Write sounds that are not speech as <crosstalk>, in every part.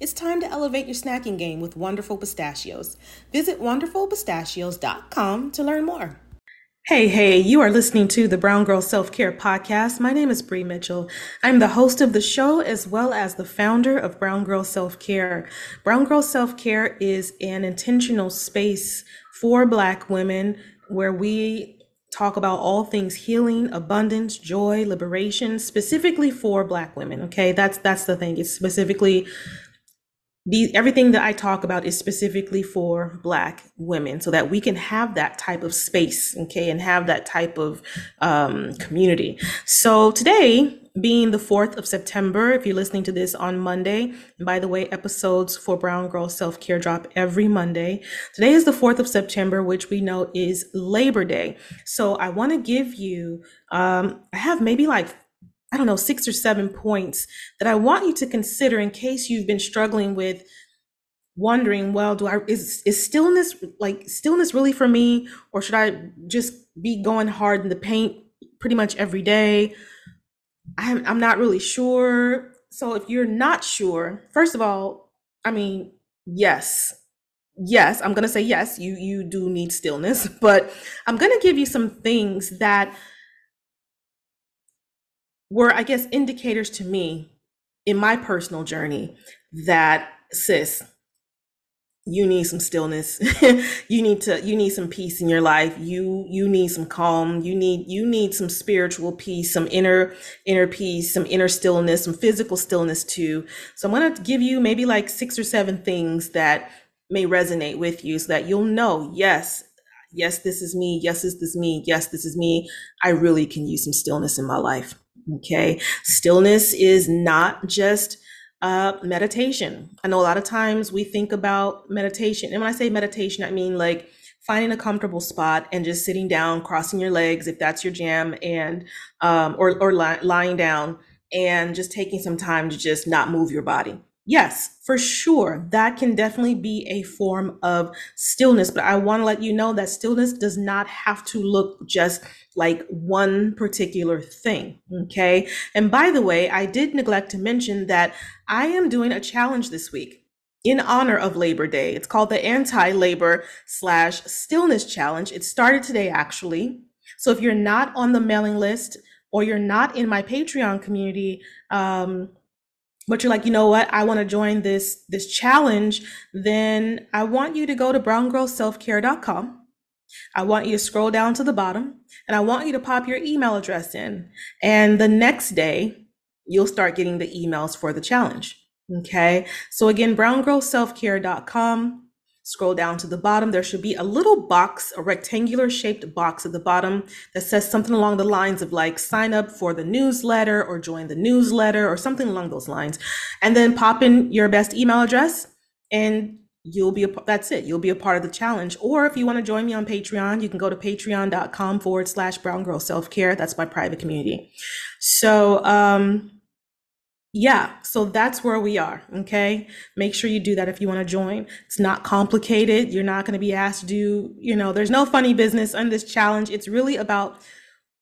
It's time to elevate your snacking game with Wonderful Pistachios. Visit wonderfulpistachios.com to learn more. Hey, hey, you are listening to the Brown Girl Self Care Podcast. My name is Bree Mitchell. I'm the host of the show as well as the founder of Brown Girl Self Care. Brown Girl Self Care is an intentional space for Black women where we talk about all things healing, abundance, joy, liberation, specifically for black women. Okay, that's that's the thing. It's specifically the everything that I talk about is specifically for black women so that we can have that type of space, okay, and have that type of um, community. So today being the 4th of September, if you're listening to this on Monday, and by the way, episodes for Brown Girl Self Care drop every Monday. Today is the 4th of September, which we know is Labor Day. So I want to give you, um, I have maybe like I don't know, six or seven points that I want you to consider in case you've been struggling with wondering, well, do I is is stillness like stillness really for me, or should I just be going hard in the paint pretty much every day? I'm, I'm not really sure. So if you're not sure, first of all, I mean, yes, yes, I'm gonna say yes, you you do need stillness, <laughs> but I'm gonna give you some things that were, I guess, indicators to me in my personal journey that sis, you need some stillness. <laughs> You need to you need some peace in your life. You you need some calm. You need you need some spiritual peace some inner inner peace some inner stillness some physical stillness too. So i'm going to give you maybe like six or seven things that may resonate with you so that you'll know yes yes this is me. Yes this is me. Yes this is me. I really can use some stillness in my life okay stillness is not just uh, meditation. I know a lot of times we think about meditation. And when I say meditation, I mean like finding a comfortable spot and just sitting down, crossing your legs if that's your jam, and um, or, or li- lying down and just taking some time to just not move your body. Yes, for sure. That can definitely be a form of stillness. But I want to let you know that stillness does not have to look just like one particular thing. Okay. And by the way, I did neglect to mention that I am doing a challenge this week in honor of Labor Day. It's called the Anti Labor slash Stillness Challenge. It started today, actually. So if you're not on the mailing list or you're not in my Patreon community, um, but you're like, you know what, I want to join this this challenge, then I want you to go to browngirlselfcare.com. I want you to scroll down to the bottom and I want you to pop your email address in. And the next day, you'll start getting the emails for the challenge. Okay. So again, browngirlselfcare.com Scroll down to the bottom. There should be a little box, a rectangular shaped box at the bottom that says something along the lines of like sign up for the newsletter or join the newsletter or something along those lines. And then pop in your best email address and you'll be a that's it you'll be a part of the challenge or if you want to join me on patreon you can go to patreon.com forward slash brown girl self-care that's my private community so um yeah, so that's where we are. Okay. Make sure you do that if you want to join. It's not complicated. You're not going to be asked to do, you know, there's no funny business on this challenge. It's really about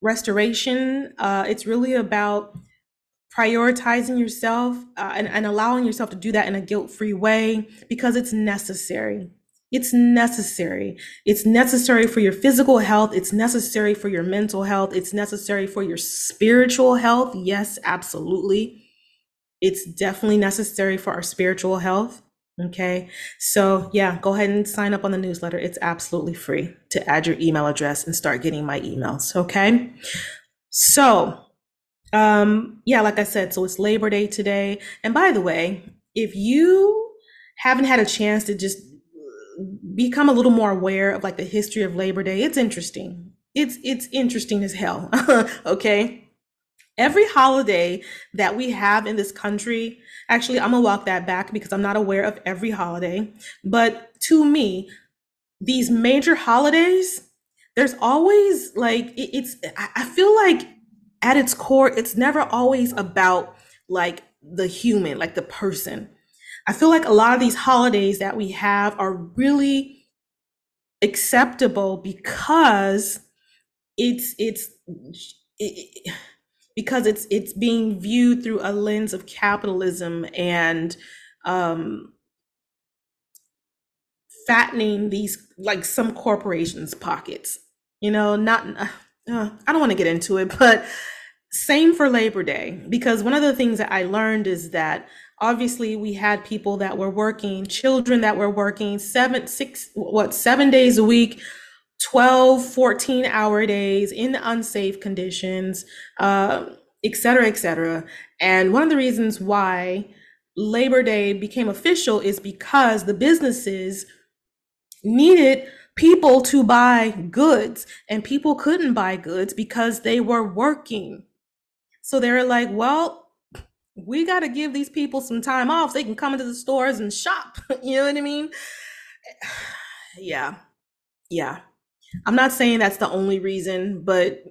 restoration. Uh, it's really about prioritizing yourself uh, and, and allowing yourself to do that in a guilt free way because it's necessary. It's necessary. It's necessary for your physical health. It's necessary for your mental health. It's necessary for your spiritual health. Yes, absolutely. It's definitely necessary for our spiritual health. Okay. So, yeah, go ahead and sign up on the newsletter. It's absolutely free to add your email address and start getting my emails. Okay. So, um, yeah, like I said, so it's Labor Day today. And by the way, if you haven't had a chance to just become a little more aware of like the history of Labor Day, it's interesting. It's it's interesting as hell. <laughs> okay? Every holiday that we have in this country, actually I'm to walk that back because I'm not aware of every holiday, but to me, these major holidays, there's always like it, it's I feel like at its core, it's never always about like the human, like the person. I feel like a lot of these holidays that we have are really acceptable because it's it's it, because it's it's being viewed through a lens of capitalism and um fattening these like some corporations pockets you know not uh, I don't want to get into it, <laughs> but same for Labor Day, because one of the things that I learned is that obviously we had people that were working, children that were working seven, six, what, seven days a week, 12, 14 hour days in unsafe conditions, uh, et cetera, et cetera. And one of the reasons why Labor Day became official is because the businesses needed people to buy goods and people couldn't buy goods because they were working. So they were like, well, we got to give these people some time off so they can come into the stores and shop. <laughs> you know what I mean? <sighs> yeah. Yeah. I'm not saying that's the only reason, but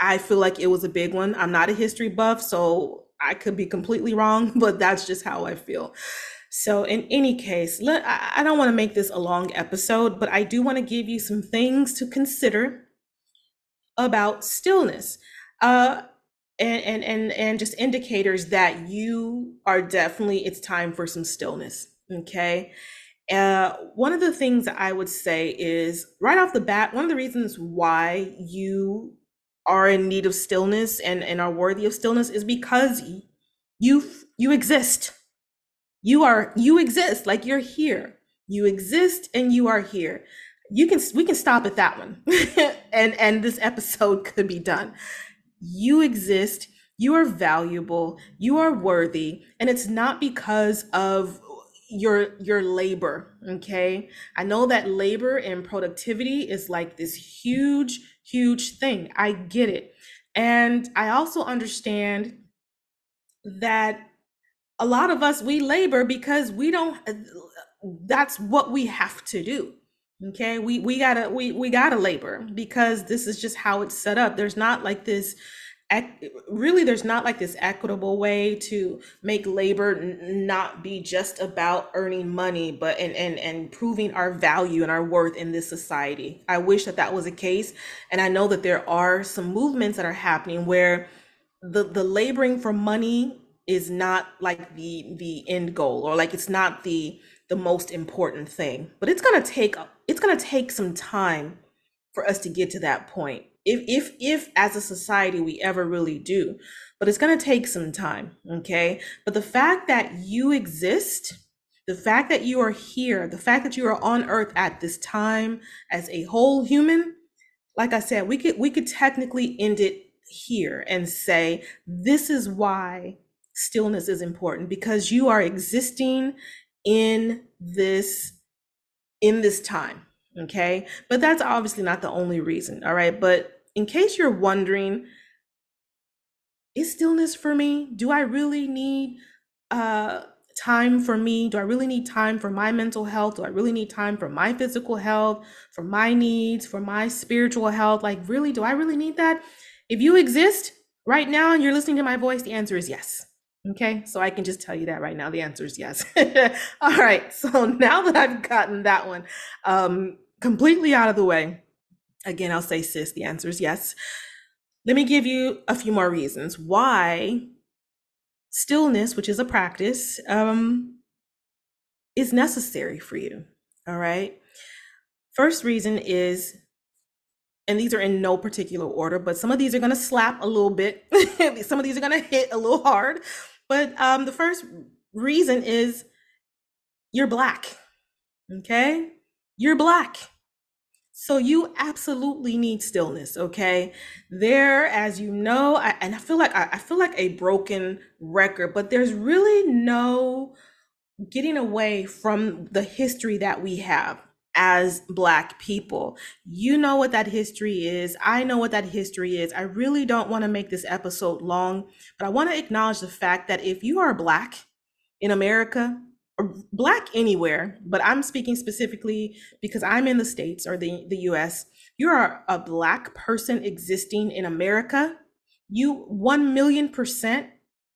I feel like it was a big one. I'm not a history buff, so I could be completely wrong, <laughs> but that's just how I feel. So, in any case, let, I don't want to make this a long episode, but I do want to give you some things to consider about stillness. Uh, and, and and and just indicators that you are definitely it's time for some stillness okay uh, one of the things i would say is right off the bat one of the reasons why you are in need of stillness and and are worthy of stillness is because you you exist you are you exist like you're here. You exist and you are here. You can we can stop at that one. <laughs> and and this episode <laughs> could be done. You exist, you are valuable, you are worthy, and it's not because of your your labor okay i know that labor and productivity is like this huge huge thing i get it and i also understand that a lot of us we labor because we don't uh, that's what we have to do okay? We we gotta we we gotta labor because this is just how it's set up. There's not like this really there's not like this equitable way to make labor not be just about earning money but and and and proving our value and our worth in this society. I wish that that was a case and i know that there are some movements that are happening where the the laboring for money is not like the the end goal or like it's not the the most important thing. But it's going to take it's going to take some time for us to get to that point if if if as a society we ever really do. But it's going to take some time okay? But the fact that you exist the fact that you are here the fact that you are on earth at this time as a whole human like i said we could we could technically end it here and say this is why stillness is important because you are existing in this in this time okay? But that's obviously not the only reason all right? But in case you're wondering is stillness for me? Do i really need uh time for me? Do i really need time for my mental health? Do i really need time for my physical health for my needs for my spiritual health? Like really do i really need that? If you exist right now and you're listening to my voice the answer is yes Okay, so I can just tell you that right now. The answer is yes. <laughs> All right, so <laughs> now that I've gotten that one um, completely out of the way, again, I'll say, sis, the answer is yes. Let me give you a few more reasons why stillness, which is a practice, um, is necessary for you. All right. First reason is and these are in no particular order, but some of these are going to slap a little bit. <laughs> some of these are going to hit a little hard. But um, the first reason is you're black. Okay? You're black. So you absolutely need stillness, okay? There, as you know, I, and I feel like I, I feel like a broken record, but there's really no getting away from the history that we have as black people. You know what that history is. I know what that history is. I really don't want to make this episode long, but I want to acknowledge the fact that if you are black in America, or black anywhere, but I'm speaking specifically because I'm in the States or the, the US, you are a black person existing in America, you 1 million percent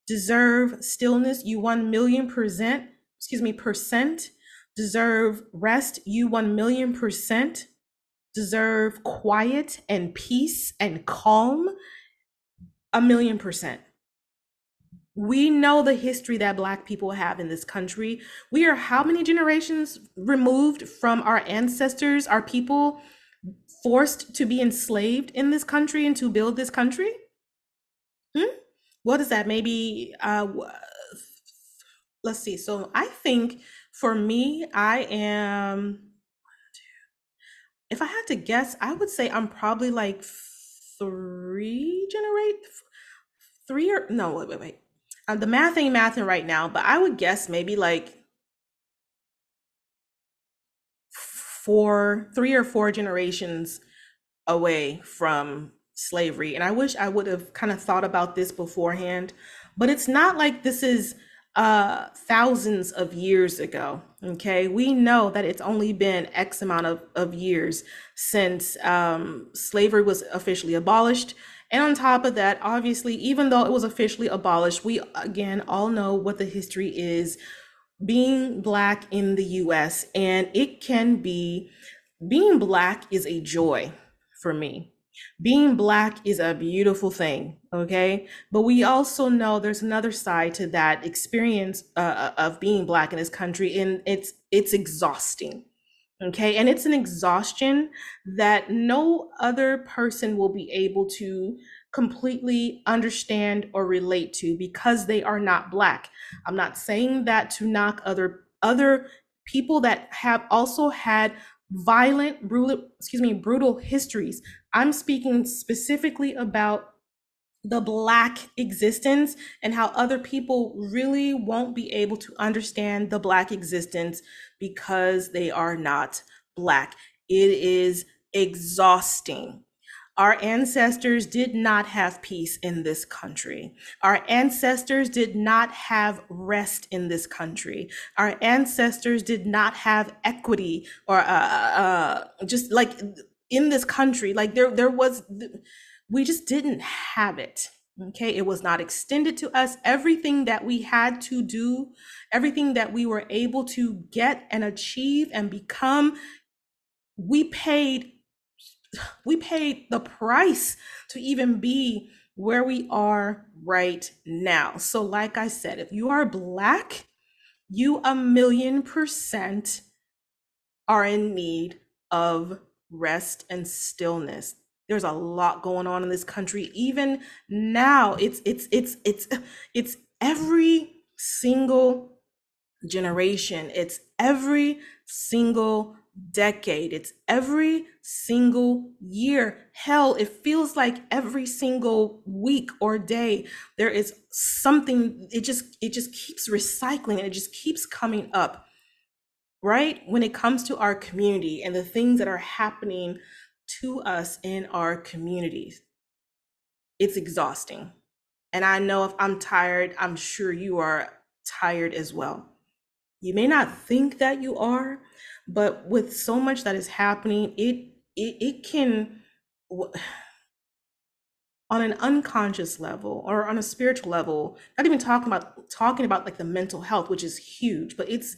deserve stillness. You 1 million percent, excuse me, percent deserve rest. You 1 million percent deserve quiet and peace and calm. A million percent. We know the history that Black people have in this country. We are how many generations removed from our ancestors, our people forced to be enslaved in this country and to build this country? Hmm? What is that? Maybe, uh, let's see. So I think for me, I am, if I had to guess, I would say I'm probably like three generate, three or no, wait, wait, wait. Uh, the math ain't mathing right now, but I would guess maybe like four, three or four generations away from slavery. And I wish I would have kind of thought about this beforehand, but it's not like this is uh, thousands of years ago. Okay, we know that it's only been X amount of, of years since um, slavery was officially abolished. And on top of that, obviously, even though it was officially abolished, we again all know what the history is being Black in the US. And it can be, being Black is a joy for me. Being Black is a beautiful thing, okay? But we also know there's another side to that experience uh, of being Black in this country, and it's it's exhausting Okay. And it's an exhaustion that no other person will be able to completely understand or relate to because they are not black. I'm not saying that to knock other other people that have also had violent brutal excuse me brutal histories. I'm speaking specifically about the black existence and how other people really won't be able to understand the black existence because they are not black. It is exhausting. Our ancestors did not have peace in this country. Our ancestors did not have rest in this country. Our ancestors did not have equity or uh, uh, just like in this country. Like there, there was, we just didn't have it. Okay, it was not extended to us. Everything that we had to do, everything that we were able to get and achieve and become, we paid we paid the price to even be where we are right now. So like I said, if you are black, you a million percent are in need of rest and stillness. There's a lot going on in this country. Even now it's it's it's it's <sighs> it's every single generation. It's every single decade. It's every single year. Hell it feels like every single week or day there is something it just it just keeps recycling and it just keeps coming up right when it comes to our community and the things that are happening to us in our communities. It's exhausting. And I know if I'm tired, I'm sure you are tired as well. You may not think that you are, but with so much that is happening, it it, it can on an unconscious level or on a spiritual level, not even talking about talking about like the mental health, which is huge, but it's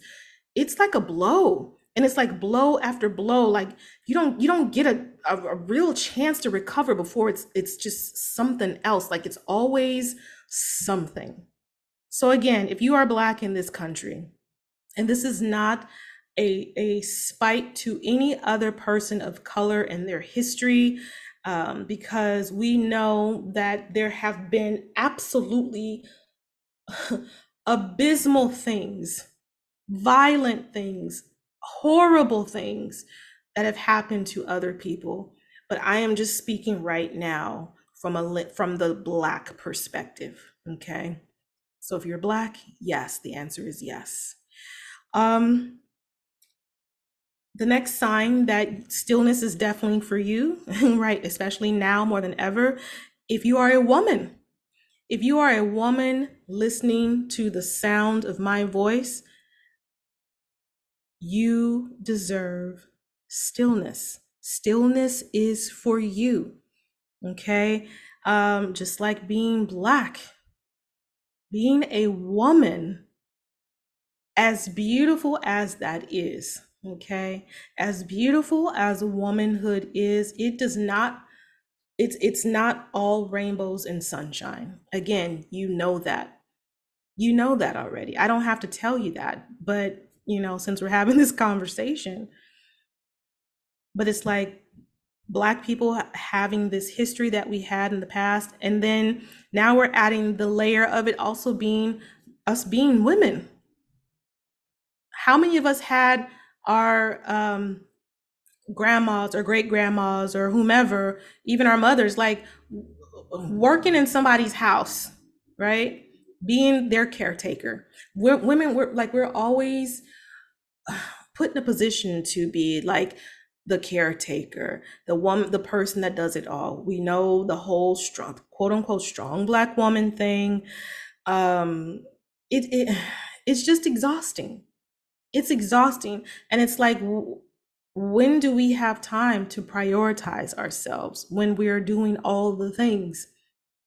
it's like a blow and it's like blow after blow like you don't you don't get a, a, a, real chance to recover before it's it's just something else like it's always something. So again if you are black in this country and this is not a a spite to any other person of color and their history um, because we know that there have been absolutely <laughs> abysmal things violent things, horrible things that have happened to other people. But I am just speaking right now from a lit from the black perspective. Okay. So if you're black, yes, the answer is yes. Um, the next sign that stillness is definitely for you, <laughs> right? Especially now more than ever, if you are a woman. If you are a woman listening to the sound of my voice, you deserve stillness. Stillness is for you. Okay. Um, just like being black, being a woman, as beautiful as that is, okay, as beautiful as womanhood is, it does not it's it's not all rainbows and sunshine. Again, you know that. You know that already. I don't have to tell you that, but you know, since we're having <laughs> this conversation, but it's like black people having this history that we had in the past and then now we're adding the layer of it also being us being women how many of us had our um, grandmas or great grandmas or whomever, even our mothers, like working in somebody's house, right? Being their caretaker. We're women, we're like, we're always put in a position to be like the caretaker, the woman, the person that does it all. We know the whole strong, quote unquote, strong black woman thing. Um, it, it it's just exhausting it's exhausting and it's like when do we have time to prioritize ourselves when we are doing all the things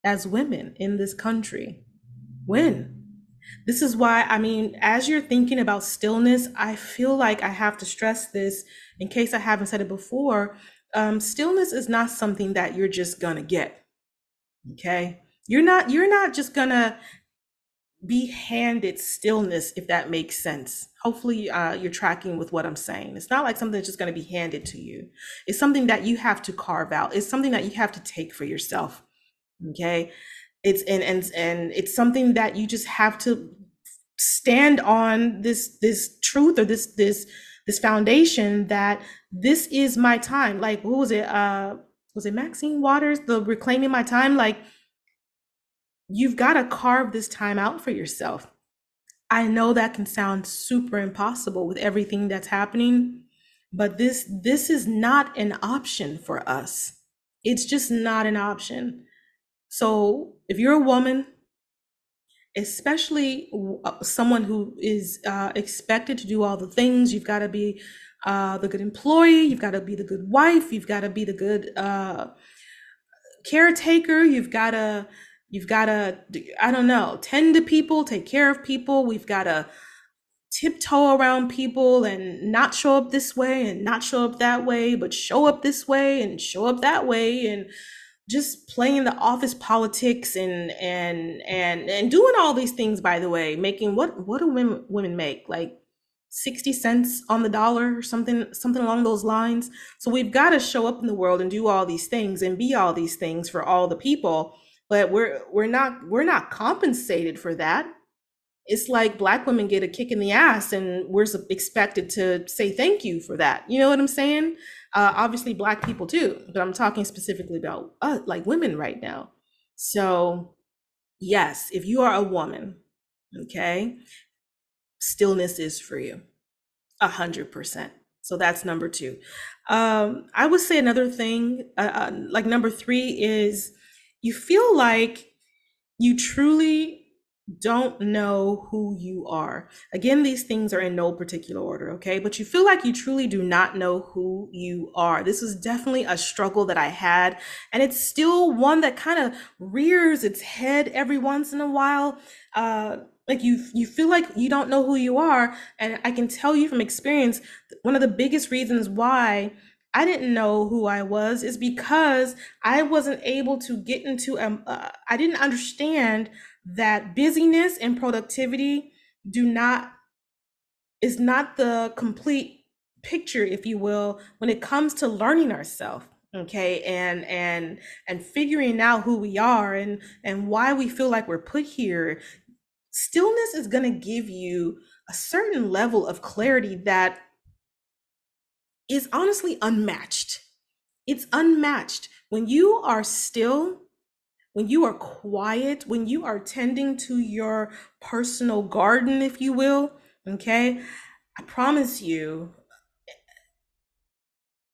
as women in this country when this is why i mean as you're thinking about stillness i feel like i have to stress this in case i haven't said it before. Um, stillness is not something that you're just gonna get okay? You're not you're not just gonna be handed stillness if that makes sense. Hopefully uh, you're tracking with what i'm saying. It's not like something that's just to be handed to you. It's something that you have to carve out. It's something that you have to take for yourself okay it's and and and it's something that you just have to stand on this this truth or this this this foundation that this is my time like who was it uh was it maxine waters the reclaiming my time like you've got to carve this time out for yourself. I know that can sound super impossible with everything that's happening, but this this is not an option for us. It's just not an option. So, if you're a woman, especially uh, someone who is uh, expected to do all the things, you've got to be uh, the good employee, you've got to be the good wife, you've got to be the good uh, caretaker, you've got to You've got to, I don't know, tend to people, take care of people. We've got to tiptoe around people and not show up this way and not show up that way, but show up this way and show up that way and just playing the office politics and and and and doing all these things by the way making what what do women women make? Like 60 cents on the dollar or something something along those lines? So we've got to show up in the world and do all these things and be all these things for all the people but we're we're not we're not compensated for that. It's like black women get a kick in the ass and we're expected to say thank you for that. You know what i'm saying uh, obviously black people too but i'm talking specifically about uh, like women right now. So yes if you are a woman okay stillness is for you a hundred percent. So that's number two. Um i would say another thing uh, uh like number three is you feel like you truly don't know who you are. Again, these things are in no particular order, okay? But you feel like you truly do not know who you are. This is definitely a struggle that I had, and it's still one that kind of rears its head every once in a while. Uh, like you you feel like you don't know who you are, and I can tell you from experience, one of the biggest reasons why I didn't know who I was is because I wasn't able to get into um uh, I didn't understand that busyness and productivity do not is not the complete picture if you will when it comes to learning ourselves mm. okay and and and figuring out who we are and and why we feel like we're put here stillness is going to give you a certain level of clarity that is honestly unmatched. It's unmatched. When you are still, when you are quiet, when you are tending to your personal garden, if you will, okay, I promise you,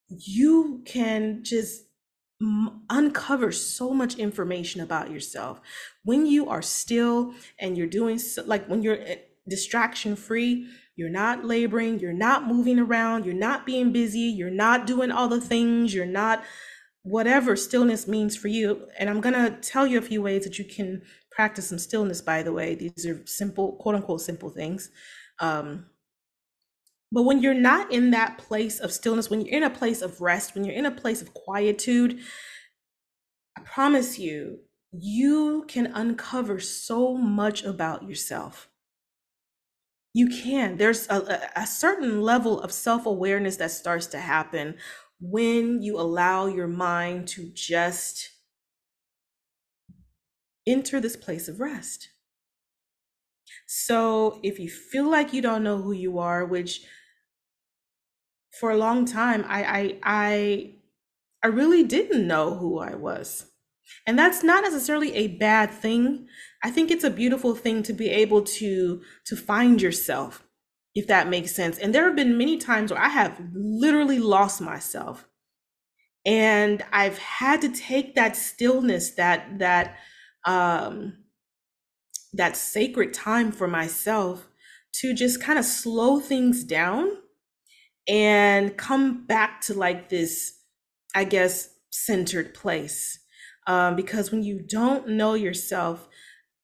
you can just uncover so much information about yourself. When you are still and you're doing so, like when you're eh, distraction free you're not laboring you're not moving around you're not being busy you're not doing all the things you're not whatever stillness means for you and i'm going to tell you a few ways that you can practice some stillness by the way these are simple quote unquote simple things um, but when you're not in that place of stillness, when you're in a place of rest, when you're in a place of quietude, I promise you, you can uncover so much about yourself. You can. There's a, a certain level of self awareness that starts to happen when you allow your mind to just enter this place of rest. So if you feel like you don't know who you are, which for a long time I I I I really didn't know who I was. And that's not necessarily a bad thing. I think it's a beautiful thing to be able to to find yourself, if that makes sense. And there have been many times where I have literally lost myself. And I've had to take that stillness, that that um that sacred time for myself to just kind of slow things down and come back to like this, I guess, centered place. Um, because when you don't know yourself,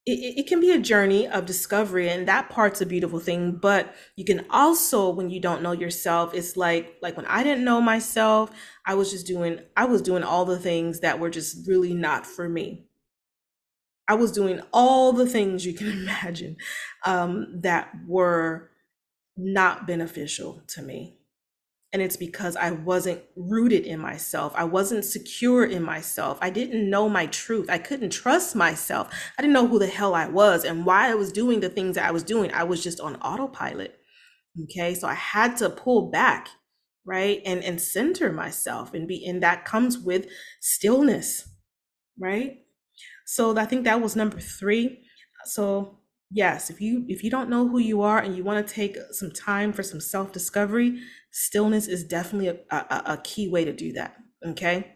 it, it can be a journey of discovery and that part's a beautiful thing but you can also when you don't know yourself it's like like when i didn't know myself i was just doing i was doing all the things that were just really not for me. I was doing all the things you can <laughs> imagine um, that were not beneficial to me and it's because I wasn't rooted in myself. I wasn't secure in myself. I didn't know my truth. I couldn't trust myself. I didn't know who the hell I was and why I was doing the things that I was doing. I was just on autopilot. Okay. So I had to pull back, right? And and center myself and be and that comes with stillness, right? So I think that was number three. So yes, if you if you don't know who you are and you want to take some time for some self-discovery, stillness is definitely a, a, a key way to do that. Okay.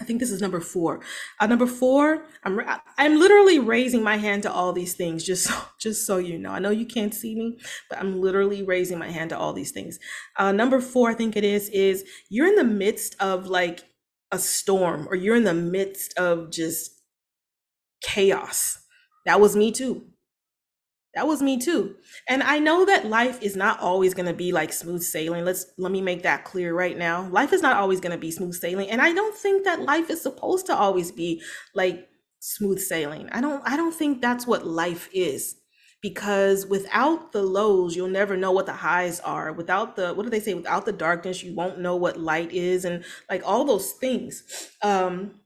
I think this is number four. Uh, number four, I'm I'm literally raising my hand to all these things, just so, <laughs> just so you know. I know you can't see me, but I'm literally raising my hand to all these things. Uh, number four, I think it is, is you're in the midst of like a storm, or you're in the midst of just chaos. That was me too. That was me too. And I know that life is not always going to be like smooth sailing. Let's let me make that clear right now. Life is not always going to be smooth sailing, and I don't think that life is supposed to always be like smooth sailing. I don't I don't think that's what life is. Because without the lows, you'll never know what the highs are. Without the what do they say? Without the darkness, you won't know what light is and like all those things. Um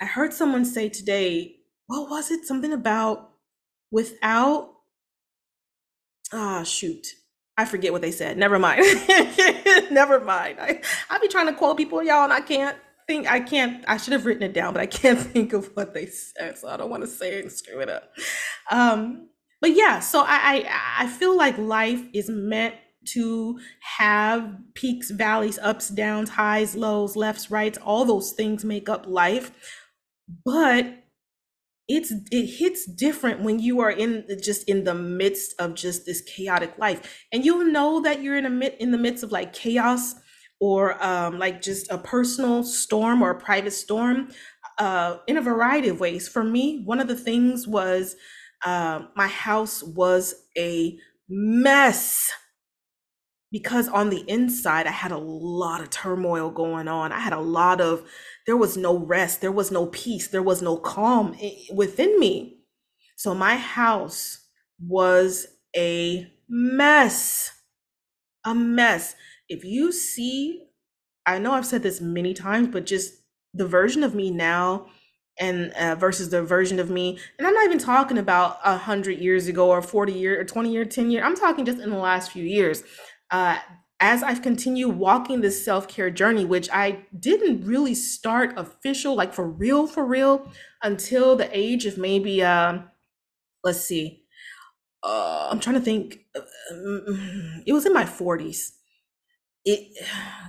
I heard someone say today, what was it? Something about without Ah, shoot. I forget what they said. Never mind. <laughs> Never mind. I, I be trying to quote people, y'all, and I can't think, I can't, I should have written it down, but I can't <laughs> think of what they said. So I don't want to say it and screw it up. Um, but yeah, so I, I, I feel like life is meant to have peaks, valleys, ups, downs, highs, lows, lefts, rights, all those things make up life. But it's it hits different when you are in just in the midst of just this chaotic life and you'll know that you're in a mid in the midst of like chaos or um like just a personal storm or a private storm uh in a variety of ways for me one of the things was uh, my house was a mess because on the inside I had a lot of turmoil going on. I had a lot of there was no rest, there was no peace, there was no calm within me. So my house was a mess. A mess. If you see, I know I've said this many times, but just the version of me now and uh, versus the version of me and i'm not even talking about a hundred years ago or 40 year or 20 year 10 year i'm talking just in the last few years uh, as i've continued walking this self-care journey which i didn't really start official like for real for real until the age of maybe um let's see uh, i'm trying to think uh, it was in my 40s it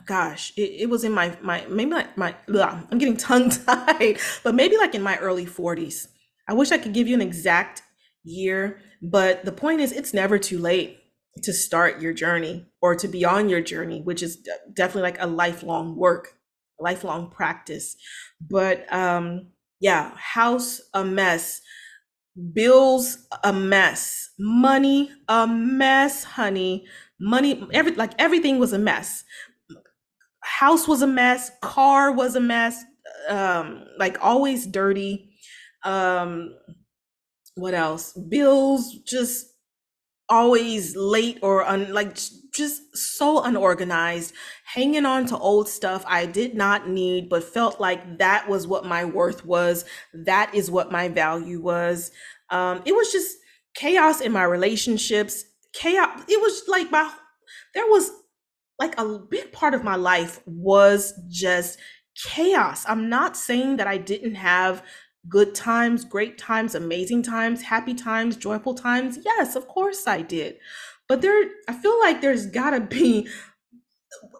gosh it, it was in my my maybe like my blah, i'm getting <laughs> tongue tied but maybe like in my early 40s i wish i could give you an exact year but the point is it's never too late to start your journey or to be on your journey which is definitely like a lifelong work lifelong practice. But um yeah house a mess bills a mess money a mess honey. Money every like everything was a mess. House was a mess car was a mess um like always dirty. Um what else? Bills just always late or un, like just so unorganized hanging on to old stuff i did not need but felt like that was what my worth was that is what my value was. Um it was just chaos in my relationships chaos it was like my there was like a big part of my life was just chaos. I'm not saying that i didn't have good times great times amazing times happy times joyful times. Yes of course i did. But there i feel like there's gotta be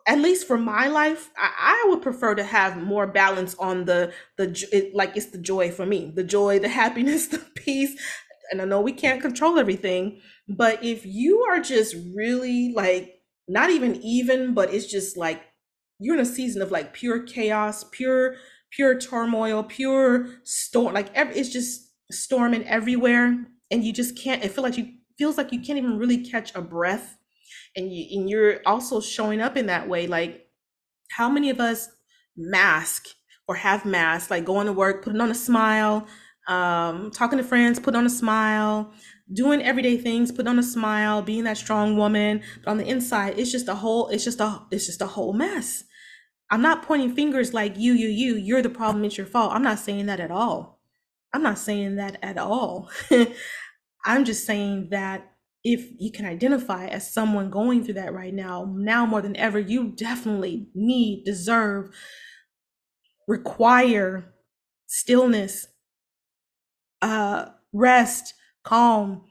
at least for my life I, I would prefer to have more balance on the the it, like it's the joy for me the joy the happiness <laughs> the peace. And i know we can't control everything but if you are just really like not even even, but it's just like you're in a season of like pure chaos, pure pure turmoil, pure storm. Like every, it's just storming everywhere, and you just can't. It feel like you feels like you can't even really catch a breath, and you and you're also showing up in that way. Like how many of us mask or have masks, like going to work, putting on a smile, um, talking to friends, put on a smile, doing everyday things, put on a smile, being that strong woman. But on the inside, it's just a whole, it's just a, it's just a whole mess. I'm not pointing fingers like you, you, you, you're the problem, it's your fault. I'm not saying that at all. I'm not saying that at all. <laughs> I'm just saying that if you can identify as someone going through that right now, now more than ever, you definitely need, deserve, require stillness, uh, rest, calm,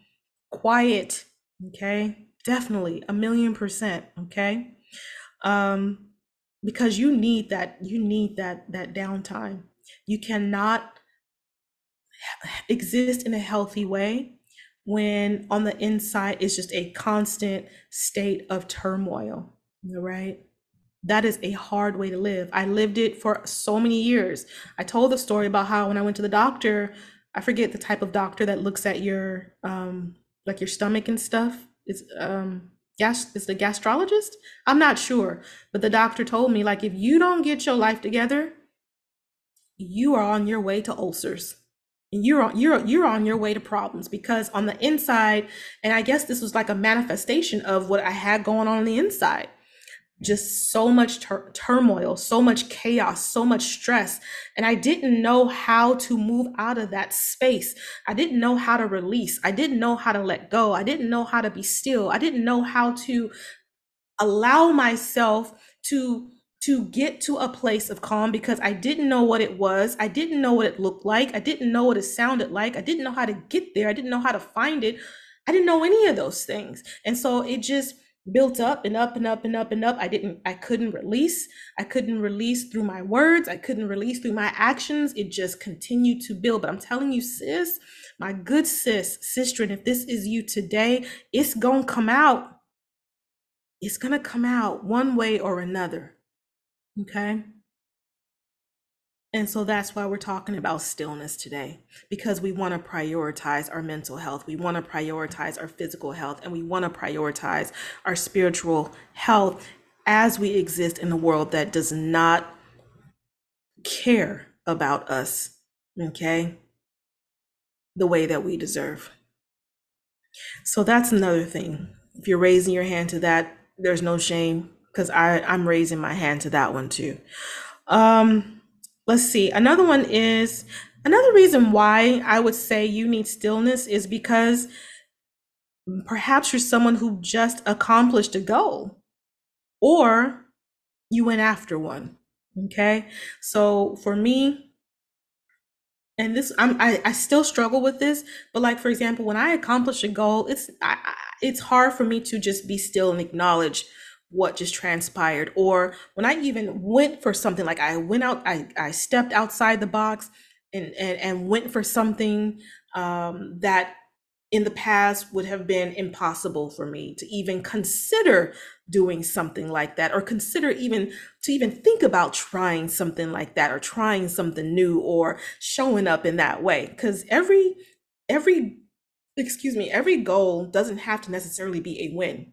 quiet. Okay. Definitely a million percent. Okay. Um, because you need that, you need that, that downtime. You cannot exist in a healthy way when on the inside it's just a constant state of turmoil. Right. That is a hard way to live. I lived it for so many years. I told the story about how when I went to the doctor, I forget the type of doctor that looks at your um like your stomach and stuff. It's um gas is the gastrologist? I'm not sure, but the doctor told me like if you don't get your life together, you are on your way to ulcers. And you're on you're you're on your way to problems because on the inside, and I guess this was like a manifestation of what I had going on on the inside just so much tur- turmoil, so much chaos, so much stress. And I didn't know how to move out of that space. I didn't know how to release. I didn't know how to let go. I didn't know how to be still. I didn't know how to allow myself to to get to a place of calm because I didn't know what it was. I didn't know what it looked like. I didn't know what it sounded like. I didn't know how to get there. I didn't know how to find it. I didn't know any of those things. And so it just built up and up and up and up and up. I didn't, I couldn't release. I couldn't release through my words. I couldn't release through my actions. It just continued to build. But I'm telling you, sis, my good sis, sister, and if this is you today, it's going to come out. It's going to come out one way or another. Okay. And so that's why we're talking about stillness today, because we want to prioritize our mental health. We want to prioritize our physical health, and we want to prioritize our spiritual health as we exist in a world that does not care about us, okay, the way that we deserve. So that's another thing. If you're raising your hand to that, there's no shame because I'm raising my hand to that one too. Um, let's see. Another one is Another reason why I would say you need stillness is because perhaps you're someone who just accomplished a goal or you went after one. Okay. So for me, and this I'm, I, I still struggle with this but like for example when i accomplish a goal it's I, it's hard for me to just be still and acknowledge what just transpired. Or when i even went for something like i went out i, I stepped outside the box and, and and went for something um, that in the past would have been impossible for me to even consider doing something like that or consider even to even think about trying something like that or trying something new or showing up in that way. Because every every excuse me every goal doesn't have to necessarily be a win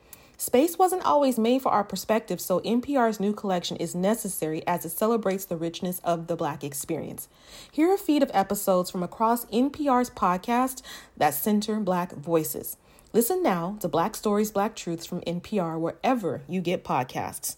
Space wasn't always made for our perspective, so NPR's new collection is necessary as it celebrates the richness of the Black experience. Here are a feed of episodes from across NPR's podcast that center Black voices. Listen now to Black Stories, Black Truths from NPR wherever you get podcasts.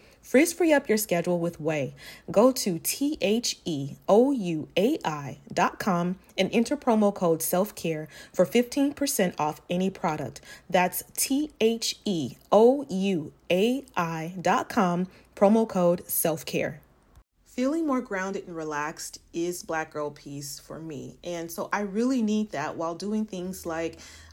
Frizz free up your schedule with Ouai. Go to T H E O U A I dot com and enter promo code self care for 15% off any product. That's T H E O U A I dot com, promo code self care. Feeling more grounded and relaxed is Black Girl Peace for me. And so I really need that while doing things like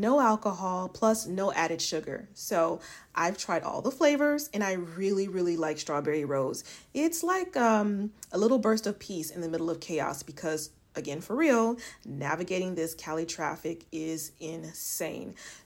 no alcohol, plus no added sugar. So I've tried all the flavors and I really, really like strawberry rose. It's like um, a little burst of peace in the middle of chaos because again for real, navigating this Cali traffic is insane.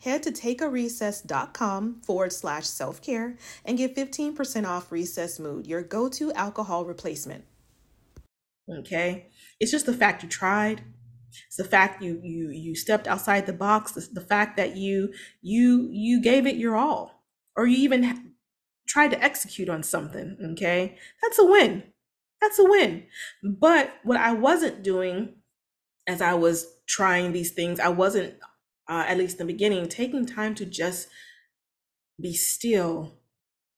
head to takearecess.com forward slash self care and get 15% off Recess Mood, your go to alcohol replacement. Okay. It's just the fact you tried. It's the fact you you you stepped outside the box. The, the fact that you you you gave it your all, or you even tried to execute on something. Okay, that's a win. That's a win. But what I wasn't doing as I was trying these things, I wasn't uh, at least in the beginning, taking time to just be still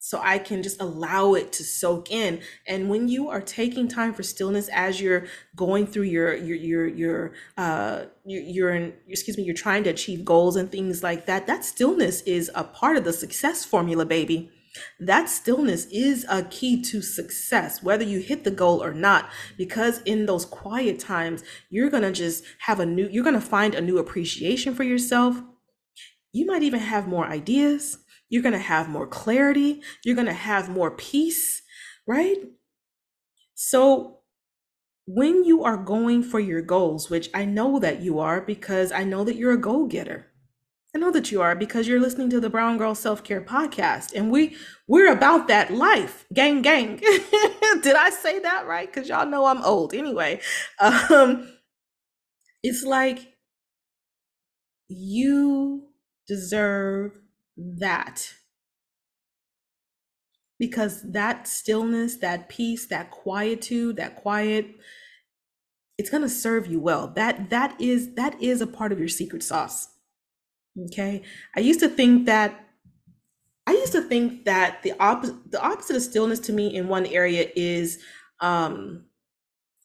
so I can just allow it to soak in. And when you are taking time for stillness as you're going through your your your your uh you're in excuse me you're trying to achieve goals and things like that, that stillness is a part of the success formula, baby. That stillness is a key to success, whether you hit the goal or not, because in those quiet times, you're going to just have a new, you're going to find a new appreciation for yourself. You might even have more ideas. You're going to have more clarity. You're going to have more peace, right? So, when you are going for your goals, which I know that you are because I know that you're a goal getter. I know that you are because you're listening to the Brown Girl Self Care podcast, and we we're about that life, gang, gang. <laughs> Did I say that right? Because y'all know I'm old. Anyway, um, it's like you deserve that. Because that stillness, that peace, that quietude, that quiet, it's going to serve you well. That that is that is a part of your secret sauce. Okay? I used to think that I used to think that the opposite the opposite of stillness to me in one area is um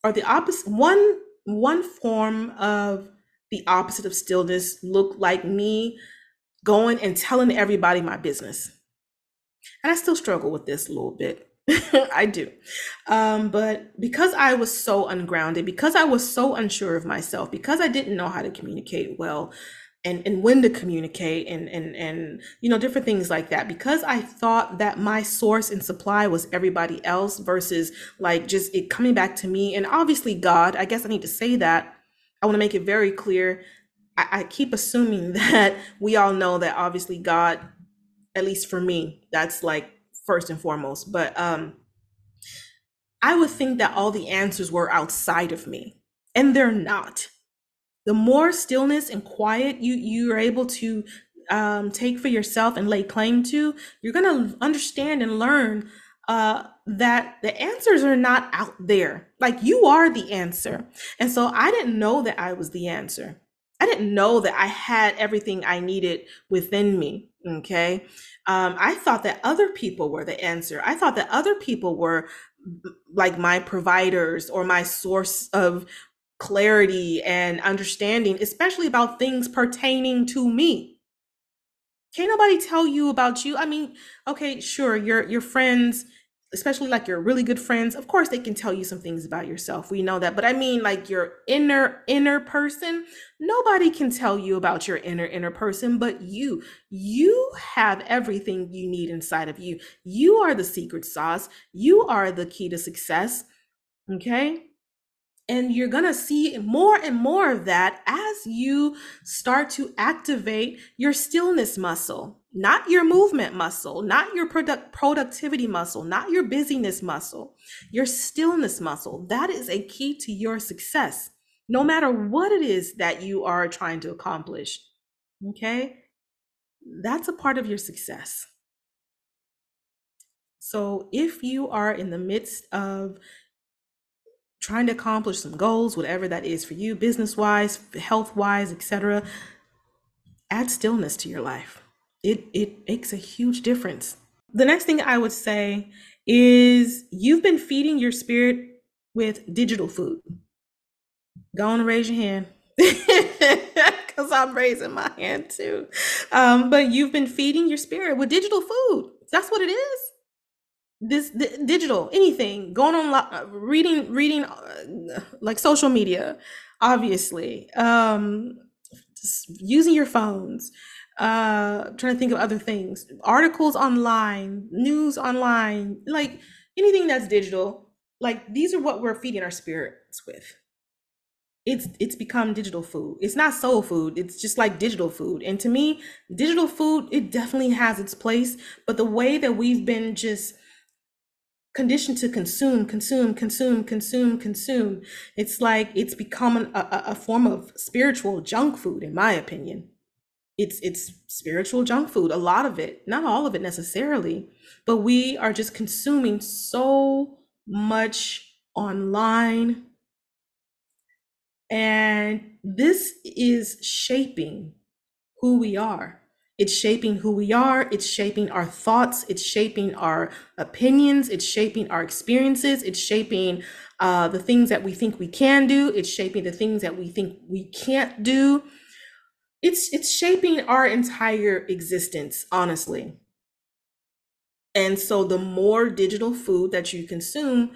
or the opposite one one form of the opposite of stillness look like me going and telling everybody my business. And I still struggle with this a little bit. <laughs> I do. Um, but because I was so ungrounded, because I was so unsure of myself, because I didn't know how to communicate well, and, and when to communicate and, and and you know different things like that because i thought that my source and supply was everybody else versus like just it coming back to me and obviously god i guess i need to say that i want to make it very clear I, I keep assuming <laughs> that we all know that obviously God, at least for me, that's like first and foremost. But um, I would think that all the answers were outside of me, and they're not. The more stillness and quiet you you are able to um, take for yourself and lay claim to, you're gonna understand and learn uh, that the answers are not out there. Like you are the answer, and so I didn't know that I was the answer. I didn't know that I had everything I needed within me. Okay. Um, I thought that other people were the answer. I thought that other people were like my providers or my source of clarity and understanding, especially about things pertaining to me. Can't nobody tell you about you. I mean, okay, sure, your your friends especially like your really good friends of course they can tell you some things about yourself we know that but i mean like your inner inner person nobody can tell you about your inner inner person but you you have everything you need inside of you you are the secret sauce you are the key to success okay and you're going to see more and more of that as you start to activate your stillness muscle, not your movement muscle, not your product productivity muscle, not your busyness muscle, your stillness muscle. That is a key to your success, no matter what it is that you are trying to accomplish. Okay? That's a part of your success. So if you are in the midst of trying to accomplish some goals, whatever that is for you, business wise, health wise, etc., add stillness to your life. It, it makes a huge difference. The next thing I would say is you've been feeding your spirit with digital food. Go on and raise your hand. <laughs> Because I'm raising my hand too. Um, but you've been feeding your spirit with digital food. That's what it is this digital anything going on uh, reading reading uh, like social media obviously um using your phones uh trying to think of other things articles online news online like anything that's digital like these are what we're feeding our spirits with. It's it's become digital food. It's not soul food it's just like digital food and to me digital food it definitely has its place but the way that we've been just conditioned to consume, consume, consume, consume, consume. It's like it's become a, a form of spiritual junk food, in my opinion. It's it's spiritual junk food, a lot of it, not all of it necessarily, but we are just consuming so much online. And this is shaping who we are. It's shaping who we are. It's shaping our thoughts. It's shaping our opinions. It's shaping our experiences. It's shaping uh, the things that we think we can do. It's shaping the things that we think we can't do. It's it's shaping our entire existence, honestly. And so the more digital food that you consume,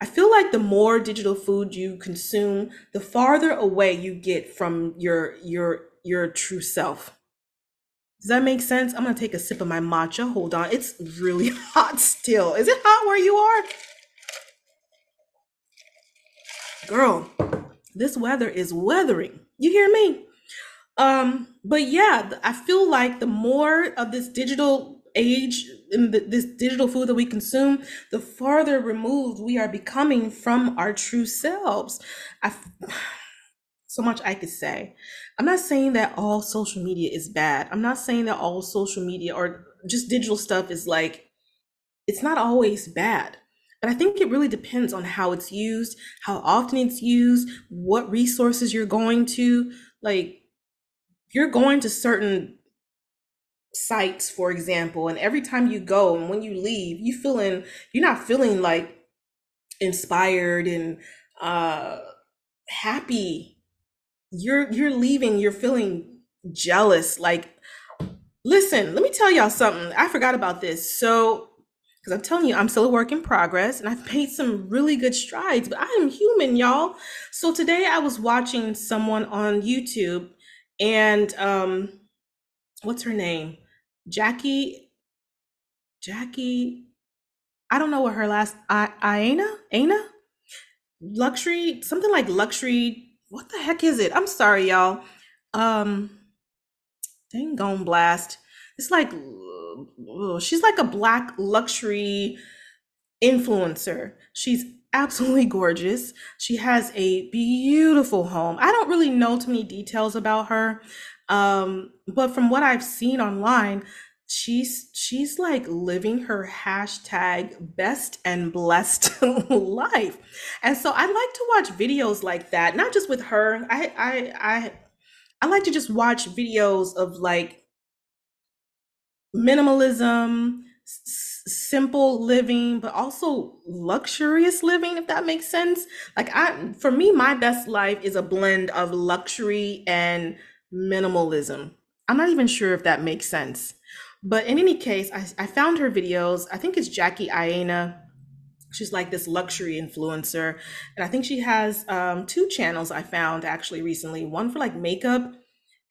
I feel like the more digital food you consume, the farther away you get from your your your true self. Does that make sense? I'm gonna take a sip of my matcha. Hold on. It's really <laughs> hot still. Is it hot where you are? Girl, this weather is weathering. You hear me? Um, but yeah, I feel like the more of this digital age and this digital food that we consume, the farther removed we are becoming from our true selves. I <sighs> so much I could say. I'm not saying that all social media is bad. I'm not saying that all social media or just digital stuff is like it's not always bad. But I think it really depends on how it's used, how often it's used, what resources you're going to. Like you're going to certain sites, for example, and every time you go and when you leave, you feeling you're not feeling like inspired and uh happy. You're you're leaving, you're feeling jealous. Like, listen, let me tell y'all something. I forgot about this. So because I'm telling you, I'm still a work in progress and I've made some really good strides, but I am human, y'all. So today I was watching someone on YouTube and um what's her name? Jackie Jackie I don't know what her last I Aina? Aina? Luxury something like luxury what the heck is it? I'm sorry y'all. Um dang gone blast. It's like she's like a black luxury influencer. She's absolutely <laughs> gorgeous. She has a beautiful home. I don't really know too many details about her. Um, but from what I've seen online, she's she's like living her hashtag best and blessed <laughs> life. And so I like to watch videos like that, not just with her. I I I I like to just watch videos of like minimalism, simple living, but also luxurious living, if that makes sense. Like I for me, my best life is a blend of luxury and minimalism. I'm not even sure if that makes sense. But in any case, I, I found her videos. I think it's Jackie Aina. She's like this luxury influencer. And I think she has um, two channels I found actually recently one for like makeup.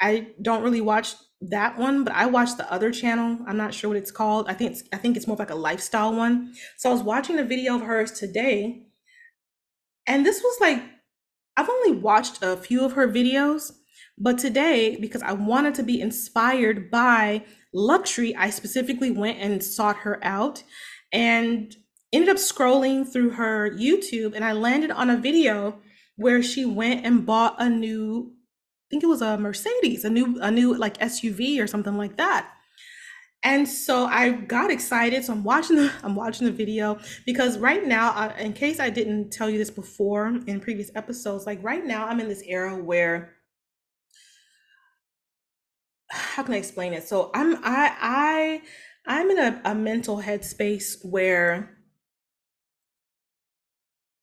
I don't really watch that one, but I watched the other channel. I'm not sure what it's called. I think it's I think it's more like a lifestyle one. So I was watching a video of hers today, and this was like I've only watched a few of her videos, but today because I wanted to be inspired by luxury, I specifically went and sought her out and ended up scrolling through her YouTube and I landed on a video where she went and bought a new I think it was a Mercedes, a new a new like SUV or something like that. And so I got excited. So I'm watching the I'm watching the video because right now, uh, in case I didn't tell you this before in previous episodes, like right now I'm in this era where how can I explain it? So I'm I I I'm in a, a mental headspace where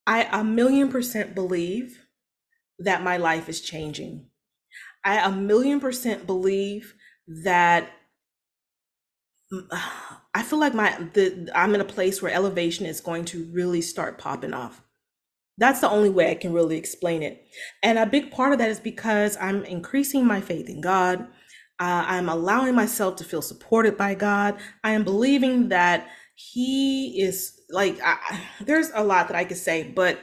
I a million percent believe that my life is changing. I a million percent believe that <sighs> I feel like my the I'm in a place where elevation is going to really start popping off. That's the only way I can really explain it. And a big part of that is because I'm increasing my faith in God. Uh, I'm allowing myself to feel supported by God. I am believing that He is like, I, there's a lot that I could say, but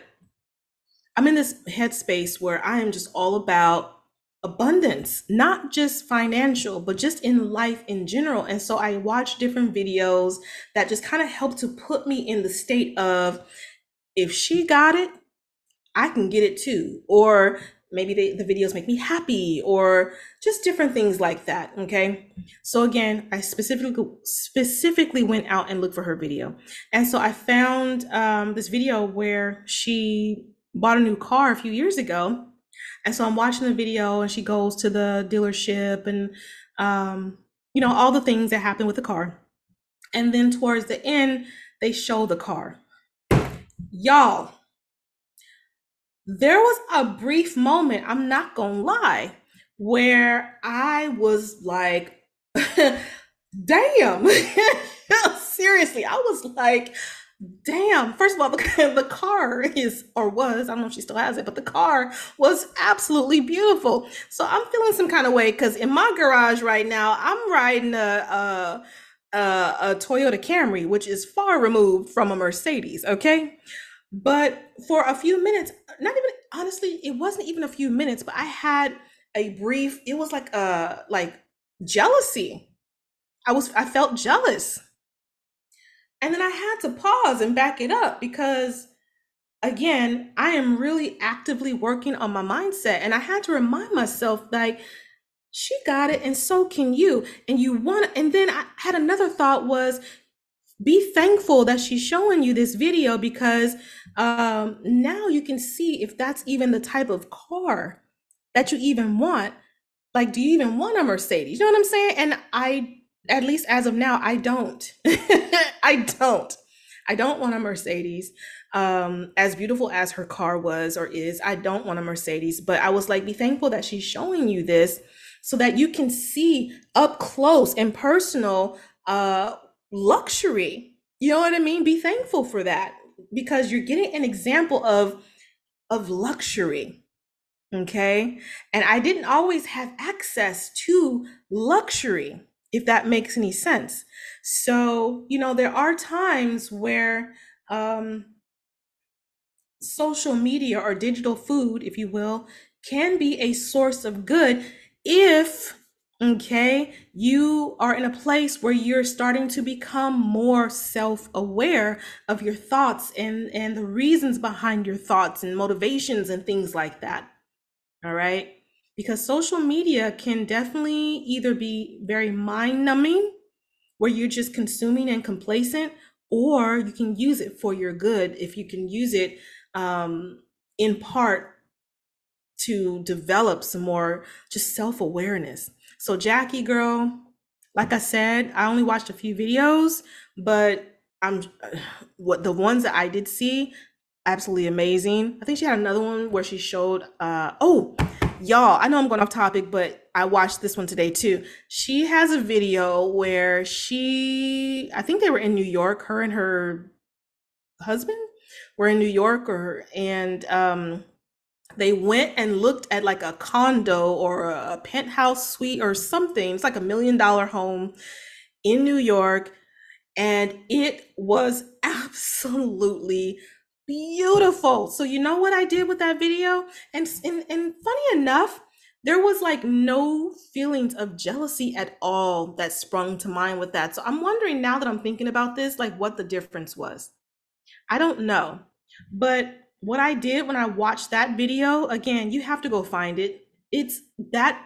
I'm in this headspace where I am just all about abundance, not just financial, but just in life in general. And so I watch different videos that just kind of help to put me in the state of if she got it, I can get it too. Or maybe they, the videos make me happy or just different things like that okay so again i specifically specifically went out and looked for her video and so i found um, this video where she bought a new car a few years ago and so I'm watching the video and she goes to the dealership and um you know, all the things that happen with the car. And then towards the end, they show the car. Y'all, there was a brief moment, I'm not gonna lie, where I was like, <laughs> damn. <laughs> Seriously, I was like, damn. First of all, <laughs> the, the car is, or was, I don't know if she still has it, but the car was absolutely beautiful. So I'm feeling some kind of way because in my garage right now, I'm riding a, a uh, a Toyota Camry, which is far removed from a Mercedes, okay? But for a few minutes, not even honestly, it wasn't even a few minutes, but I had a brief, it was like a like jealousy. I was I felt jealous. And then I had to pause and back it up because again, I am really actively working on my mindset and I had to remind myself like she got it and so can you and you want and then i had another thought was be thankful that she's showing you this video because um, now you can see if that's even the type of car that you even want. Like do you even want a mercedes? You know what i'm saying? And i at least as of now i don't. <laughs> I don't. I don't want a mercedes um as beautiful as her car was or is. I don't want a mercedes but i was like be thankful that she's showing you this so that you can see up close and personal uh, luxury. You know what I mean? Be thankful for that because you're getting an example of of luxury. Okay? And I didn't always have access to luxury if that makes any sense. So, you know, there are times where um social media or digital food, if you will, can be a source of good if okay? You are in a place where you're starting to become more self-aware of your thoughts and and the reasons behind your thoughts and motivations and things like that. All right because social media can definitely either be very mind numbing where you're just consuming and complacent or you can use it for your good if you can use it um, in part to develop some more just self-awareness. So Jackie girl, like I said, I only watched a few videos, but I'm <sighs> what the ones that I did see absolutely amazing. I think she had another one where she showed uh oh, y'all, I know I'm going off topic, but I watched this one today too. She has a video where she I think they were in New York, her and her husband were in New York or and um they went and looked at like a condo or a penthouse suite or something. It's like a million dollar home in New York. And it was absolutely beautiful. So, you know what I did with that video? And, and, and funny enough, there was like no feelings of jealousy at all that sprung to mind with that. So, I'm wondering now that I'm thinking about this, like what the difference was. I don't know. But what I did when I watched that video, again, you have to go find it. It's that,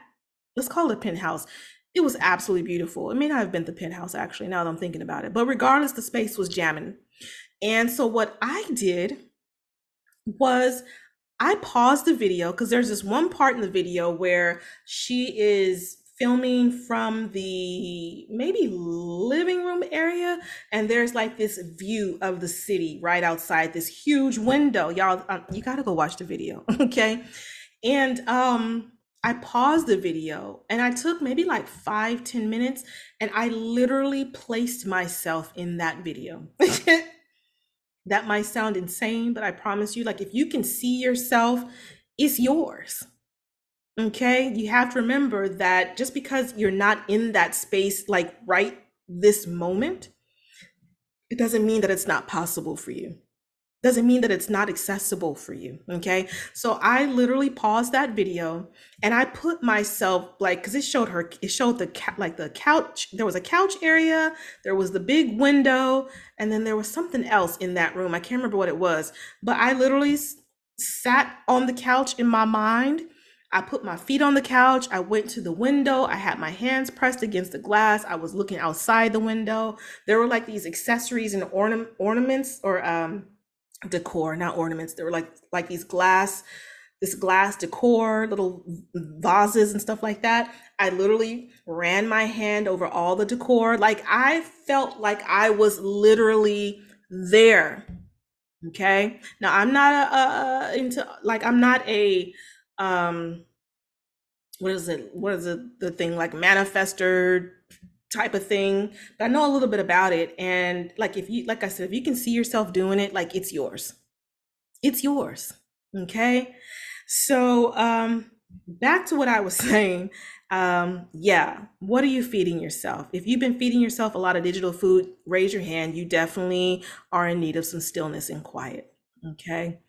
let's call it a penthouse. It was absolutely beautiful. It may not have been the penthouse, actually, now that I'm thinking about it. But regardless, the space was jamming. And so what I did was I paused the video because there's this one part in the video where she is filming from the maybe living room area and there's like this view of the city right outside this huge window. Y'all uh, you got to go watch the video <laughs> okay? And um i paused the video and i took maybe like five ten minutes and i literally placed myself in that video. <laughs> That might sound insane but i promise you like if you can see yourself it's yours Okay, you have to remember that just because you're not in that space, like right this moment, it doesn't mean that it's not possible for you. Doesn't mean that it's not accessible for you. Okay, so I literally paused that video and I put myself like, because it showed her, it showed the cat, like the couch. There was a couch area, there was the big window, and then there was something else in that room. I can't remember what it was, but I literally sat on the couch in my mind I put my feet on the couch. I went to the window. I had my hands pressed against the glass. I was looking outside the window. There were like these accessories and ornament ornaments or um decor, not ornaments. There were like like these glass this glass decor, little vases and stuff like that. I literally ran my hand over all the decor. Like I felt like I was literally there. Okay. Now I'm not a, a into like I'm not a um what is it? What is it? The thing like manifester type of thing. But I know a little bit about it. And like if you like I said, if you can see yourself doing it, like it's yours. It's yours. Okay. So um back to what I was <laughs> saying. Um, yeah, what are you feeding yourself? If you've been feeding yourself a lot of digital food, raise your hand. You definitely are in need of some stillness and quiet. Okay.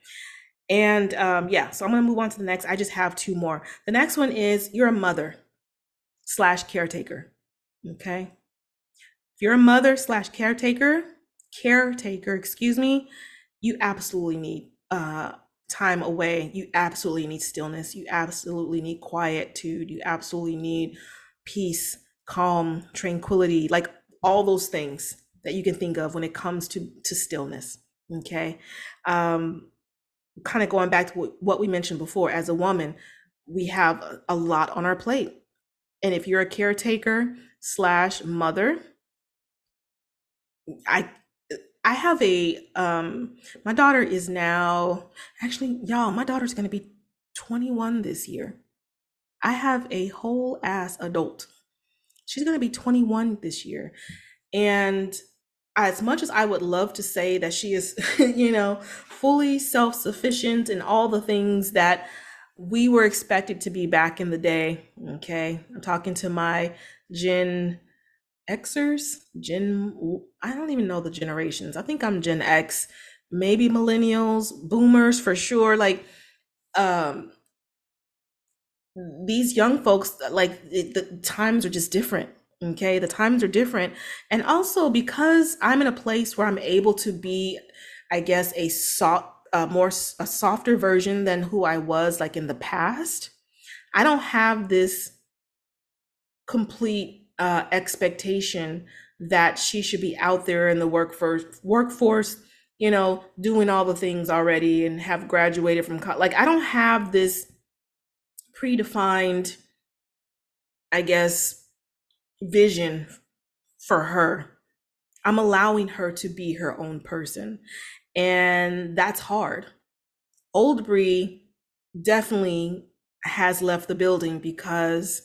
And um, yeah, so I'm gonna move on to the next. I just have two more. The next one is you're a mother slash caretaker. Okay. If you're a mother slash caretaker, caretaker, excuse me, you absolutely need uh time away. You absolutely need stillness. You absolutely need quietude. You absolutely need peace, calm, tranquility, like all those things that you can think of when it comes to to stillness. Okay. Um kind of going back to what we mentioned before as a woman, we have a lot on our plate. And if you're a caretaker slash mother, I I have a um my daughter is now actually y'all, my daughter's gonna be 21 this year. I have a whole ass adult. She's gonna be 21 this year. And as much as I would love to say that she is, <laughs> you know, fully self sufficient in all the things that we were expected to be back in the day. Okay. I'm talking to my Gen Xers, Gen, I don't even know the generations. I think I'm Gen X, maybe millennials, boomers for sure. Like, um, these young folks, like, it, the times are just different Okay, the times are different. And also because I'm in a place where I'm able to be, I guess, a soft, a more a softer version than who I was like in the past. I don't have this complete uh, expectation that she should be out there in the workforce, workforce, you know, doing all the things already and have graduated from college. Like I don't have this predefined, I guess, vision for her. I'm allowing her to be her own person. And that's hard. Old Bre definitely has left the building because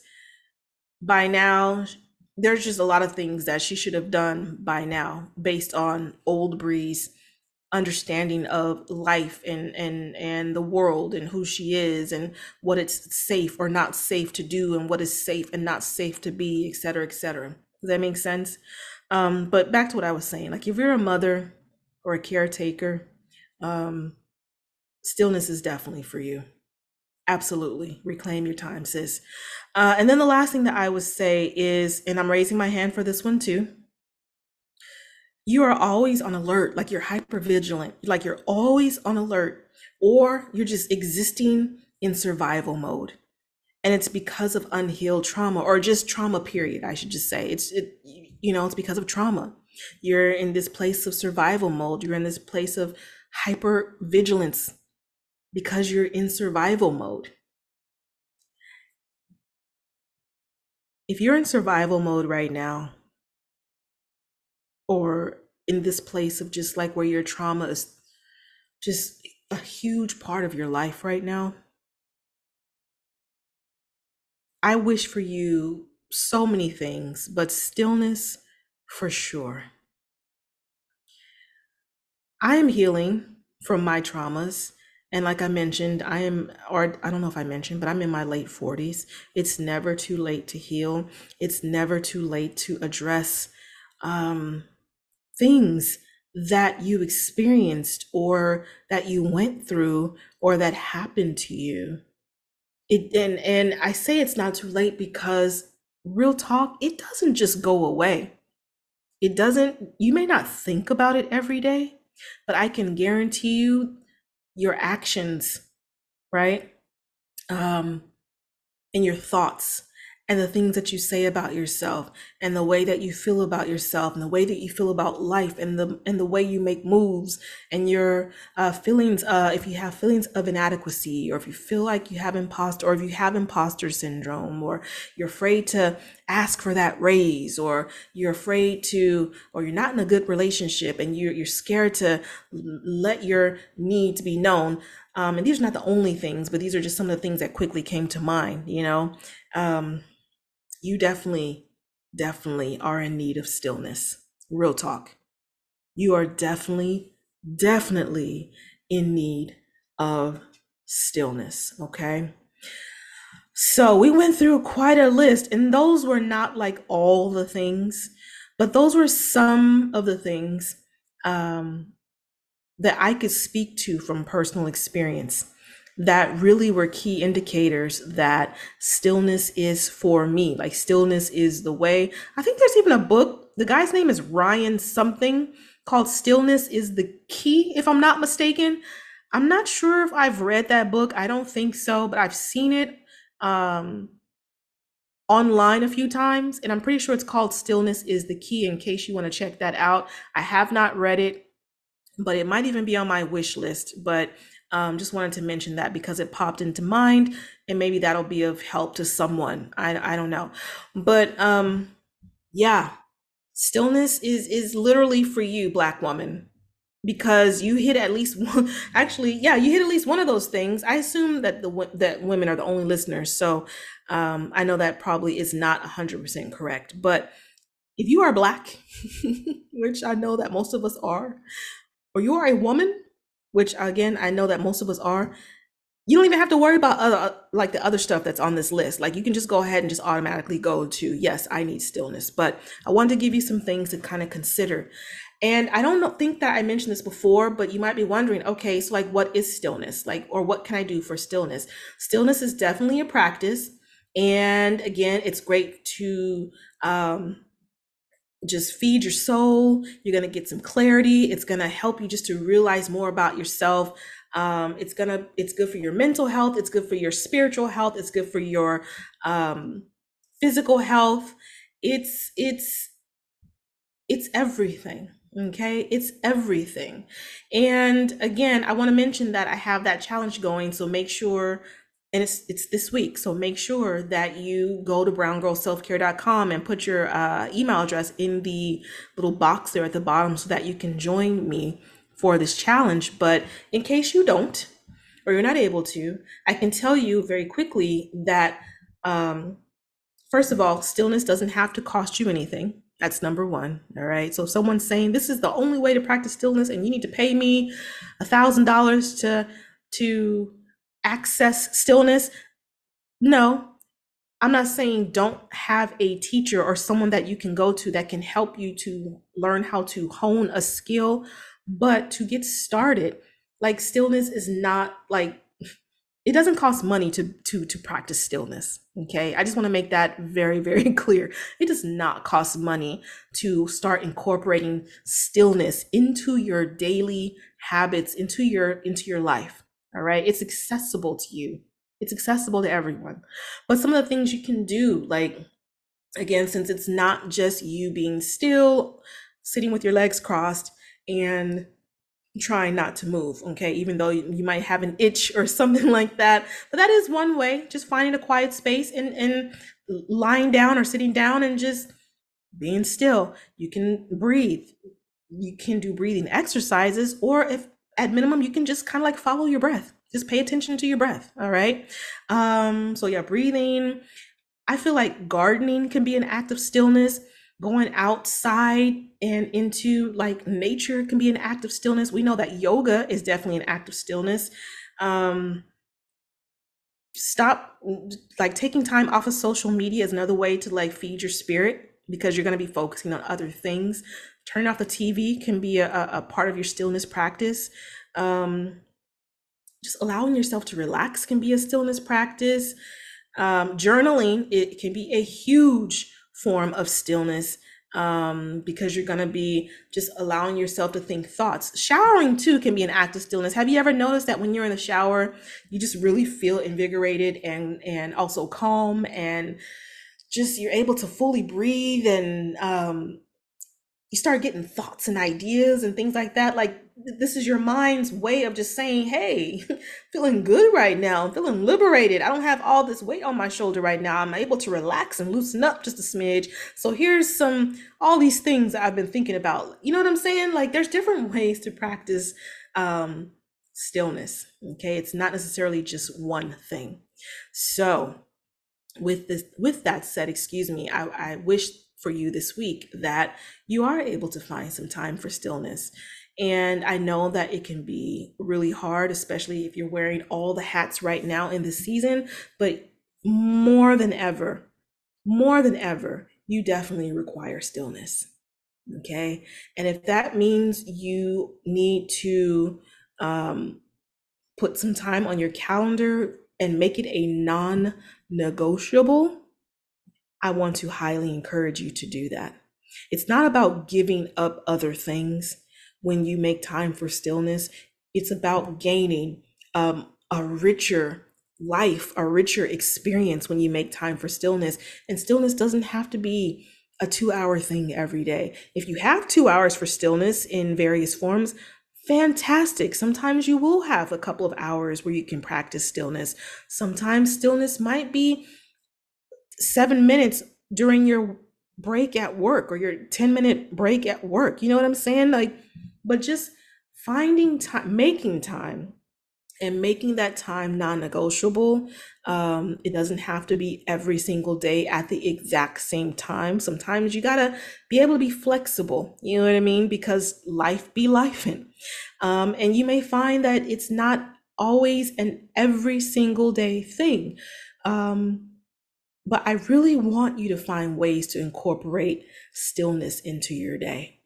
by now there's just a lot of things that she should have done by now based on old Bre's understanding of life and and and the world and who she is and what it's safe or not safe to do and what is safe and not safe to be et cetera et cetera. Does that make sense? Um but back to what i was saying like if you're a mother or a caretaker um stillness is definitely for you. Absolutely. Reclaim your time sis. Uh, and then the last thing that i would say is and i'm raising my hand for this one too you are always on alert, like you're hyper vigilant, like you're always on alert, or you're just existing in survival mode. And it's because of unhealed trauma or just trauma, period. I should just say it's, it, you know, it's because of trauma. You're in this place of survival mode. You're in this place of hyper vigilance because you're in survival mode. If you're in survival mode right now, or in this place of just like where your trauma is just a huge part of your life right now, I wish for you so many things, but stillness for sure. I am healing from my traumas. And like I mentioned, I am, or I don't know if I mentioned, but I'm in my late 40s. It's never too late to heal. It's never too late to address um, things that you experienced or that you went through or that happened to you. It and and I say it's not too late because real talk, it doesn't just go away. It doesn't you may not think about it every day, but I can guarantee you your actions, right? Um and your thoughts and the things that you say about yourself and the way that you feel about yourself and the way that you feel about life and the and the way you make moves and your uh, feelings uh, if you have feelings of inadequacy or if you feel like you have imposter or if you have imposter syndrome or you're afraid to ask for that raise or you're afraid to or you're not in a good relationship and you're, you're scared to let your needs be known um, and these are not the only things but these are just some of the things that quickly came to mind you know? Um, you definitely definitely are in need of stillness. Real talk. You are definitely definitely in need of stillness okay? So we went through quite a list, and those were not like all the things, but those were some of the things um, that I could speak to from personal experience that really were key indicators that stillness is for me. Like, stillness is the way. I think there's even a book, the guy's name is Ryan something called Stillness is the Key, if I'm not mistaken. I'm not sure if I've read that book. I don't think so, but I've seen it um, online a few times, and I'm pretty sure it's called Stillness is the Key in case you want to check that out. I have not read it, but it might even be on my wish list. But um, just wanted to mention that because it popped into mind, and maybe that'll be of help to someone. I, I don't know. But um, yeah, stillness is is literally for you, Black woman because you hit at least <laughs> one actually yeah you hit at least one of those things i assume that the that women are the only listeners so um, i know that probably is not 100% correct but if you are black <laughs> which i know that most of us are or you are a woman which again i know that most of us are you don't even have to worry about other like the other stuff that's on this list like you can just go ahead and just automatically go to yes i need stillness but i wanted to give you some things to kind of consider and I don't think that I mentioned this before, but you might be wondering, okay, so like what is stillness? Like, or what can I do for stillness? Stillness is definitely a practice. And again, it's great to um, just feed your soul. You're going to get some clarity. It's going to help you just to realize more about yourself. Um, it's going to, it's good for your mental health. It's good for your spiritual health. It's good for your um, physical health. It's, it's, it's everything Okay, it's everything. And again, I want to mention that I have that challenge going, so make sure and it's it's this week, so make sure that you go to browngirlselfcare.com and put your uh, email address in the little box there at the bottom so that you can join me for this challenge. But in case you don't or you're not able to, I can tell you very quickly that um, first of all, stillness doesn't have to cost you anything. That's number one. All right. So if someone's saying this is the only way to practice stillness and you need to pay me a thousand dollars to to access stillness. No, I'm not saying don't have a teacher or someone that you can go to that can help you to learn how to hone a skill, but to get started, like stillness is not like <laughs> it doesn't cost money to to to practice stillness okay? I just want to make that very <laughs> very clear. It does not cost money to start incorporating stillness into your daily habits into your into your life all right it's accessible to you it's accessible to everyone but some of the things you can do like again since it's not just you being still sitting with your legs crossed and trying not to move, okay? Even though you might have an itch or <laughs> something like that. But that is one way, just finding a quiet space and, and lying down or sitting down and just being still. You can breathe. You can do breathing exercises, or if at minimum, you can just kind of like follow your breath. Just pay attention to your breath. All right. Um, so yeah, breathing. I feel like gardening can be an act of stillness going outside and into like nature can be an act of stillness. We know that yoga is definitely an act of stillness. Um, stop like taking time off of social media is another way to like feed your spirit because you're going to be focusing on other things. Turning off the TV can be a, a part of your stillness practice. Um, just allowing yourself to relax can be a stillness practice. Um, journaling it can be a huge form of stillness um, because you're going to be just allowing yourself to think thoughts. Showering too can be an act of stillness. Have you ever noticed that when you're in the shower, you just really feel invigorated and and also calm and just you're able to fully breathe and um, you start getting thoughts and ideas and things like that. Like this is your mind's way of just saying, Hey, <laughs> feeling good right now. I'm feeling liberated. I don't have all this weight on my shoulder right now. I'm able to relax and loosen up just a smidge. So here's some, all these things I've been thinking about. You know what I'm saying? Like there's different <laughs> ways to practice um, stillness. Okay. It's not necessarily just one thing. So with this, with that said, excuse me, I, I wish for you this week that you are able to find some time for stillness. And I know that it can be really hard, especially if you're wearing all the hats right now in the season. But more than ever, more than ever, you definitely require stillness. Okay. And if that means you need to um, put some time on your calendar and make it a non negotiable, I want to highly encourage you to do that. It's not about giving up other things when you make time for stillness. It's about gaining um, a richer life, a richer experience when you make time for stillness. And stillness doesn't have to be a two hour thing every day. If you have two hours for stillness in various forms, fantastic. Sometimes you will have a couple of hours where you can practice stillness. Sometimes stillness might be seven minutes during your break at work or your 10 minute break at work. You know what I'm saying? Like, but just finding time, making time and making that time non-negotiable um, it doesn't have to be every single day at the exact same time sometimes you gotta be able to be flexible you know what i mean because life be life um, and you may find that it's not always an every single day thing um, but I really want you to find ways to incorporate stillness into your day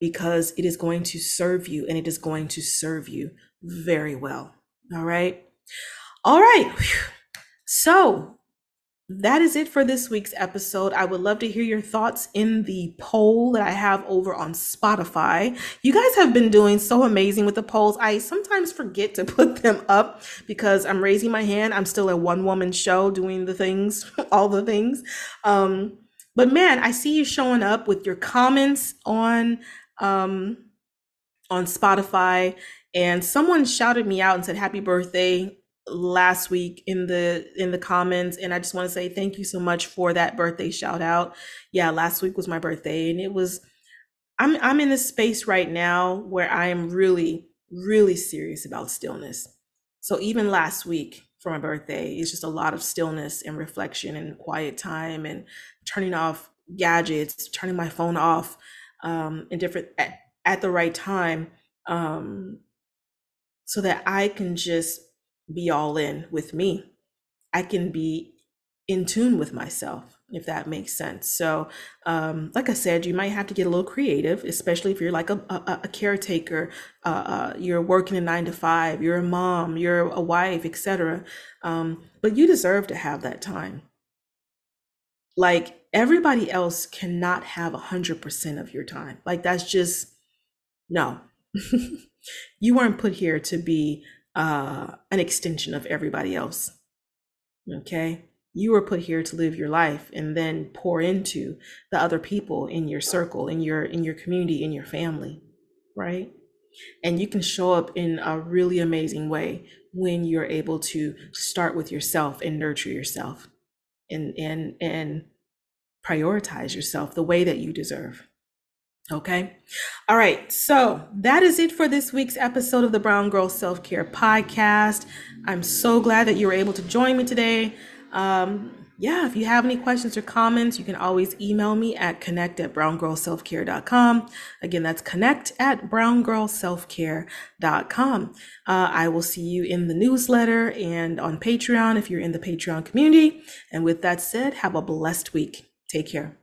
because it is going to serve you and it is going to serve you very well. All right. All right. So that is it for this week's episode. I would love to hear your thoughts in the poll that I have over on Spotify. You guys have been doing so amazing with the polls. I sometimes forget to <laughs> put them up because I'm raising my hand. I'm still a one woman show doing the things, <laughs> all the things. Um, but man, I see you showing up with your comments on um, on Spotify. And someone shouted me out and said, Happy birthday last week in the in the comments and i just want to say thank you so much for that birthday shout out. Yeah last week was my birthday and it was i'm i'm in this space right now where i am really really serious about stillness. So even last week for my birthday it's just a lot of stillness and reflection and quiet time and turning off gadgets turning my phone off um in different at, at the right time um so that i can just be all in with me. I can be in tune with myself, if that makes sense. So, um, like I said, you might have to get a little creative, especially if you're like a, a, a caretaker, uh, uh, you're working a nine to five, you're a mom, you're a wife, etc. Um, but you deserve to have that time. Like everybody else cannot have a hundred percent of your time. Like that's just no. <laughs> you weren't put here to be uh, an extension of everybody else. Okay. You were put here to live your life and then pour into the other people in your circle, in your in your community, in your family, right? And you can show up in a really amazing way when you're able to start with yourself and nurture yourself and and and prioritize yourself the way that you deserve. Okay. All right. So that is it for this week's episode of the Brown Girl Self Care Podcast. I'm so glad that you were able to join me today. Um, yeah, if you have any questions or comments, you can always email me at connect at browngirlselfcare.com. Again, that's connect at browngirlselfcare.com. Uh, I will see you in the newsletter and on Patreon if you're in the Patreon community. And with that said, have a blessed week. Take care.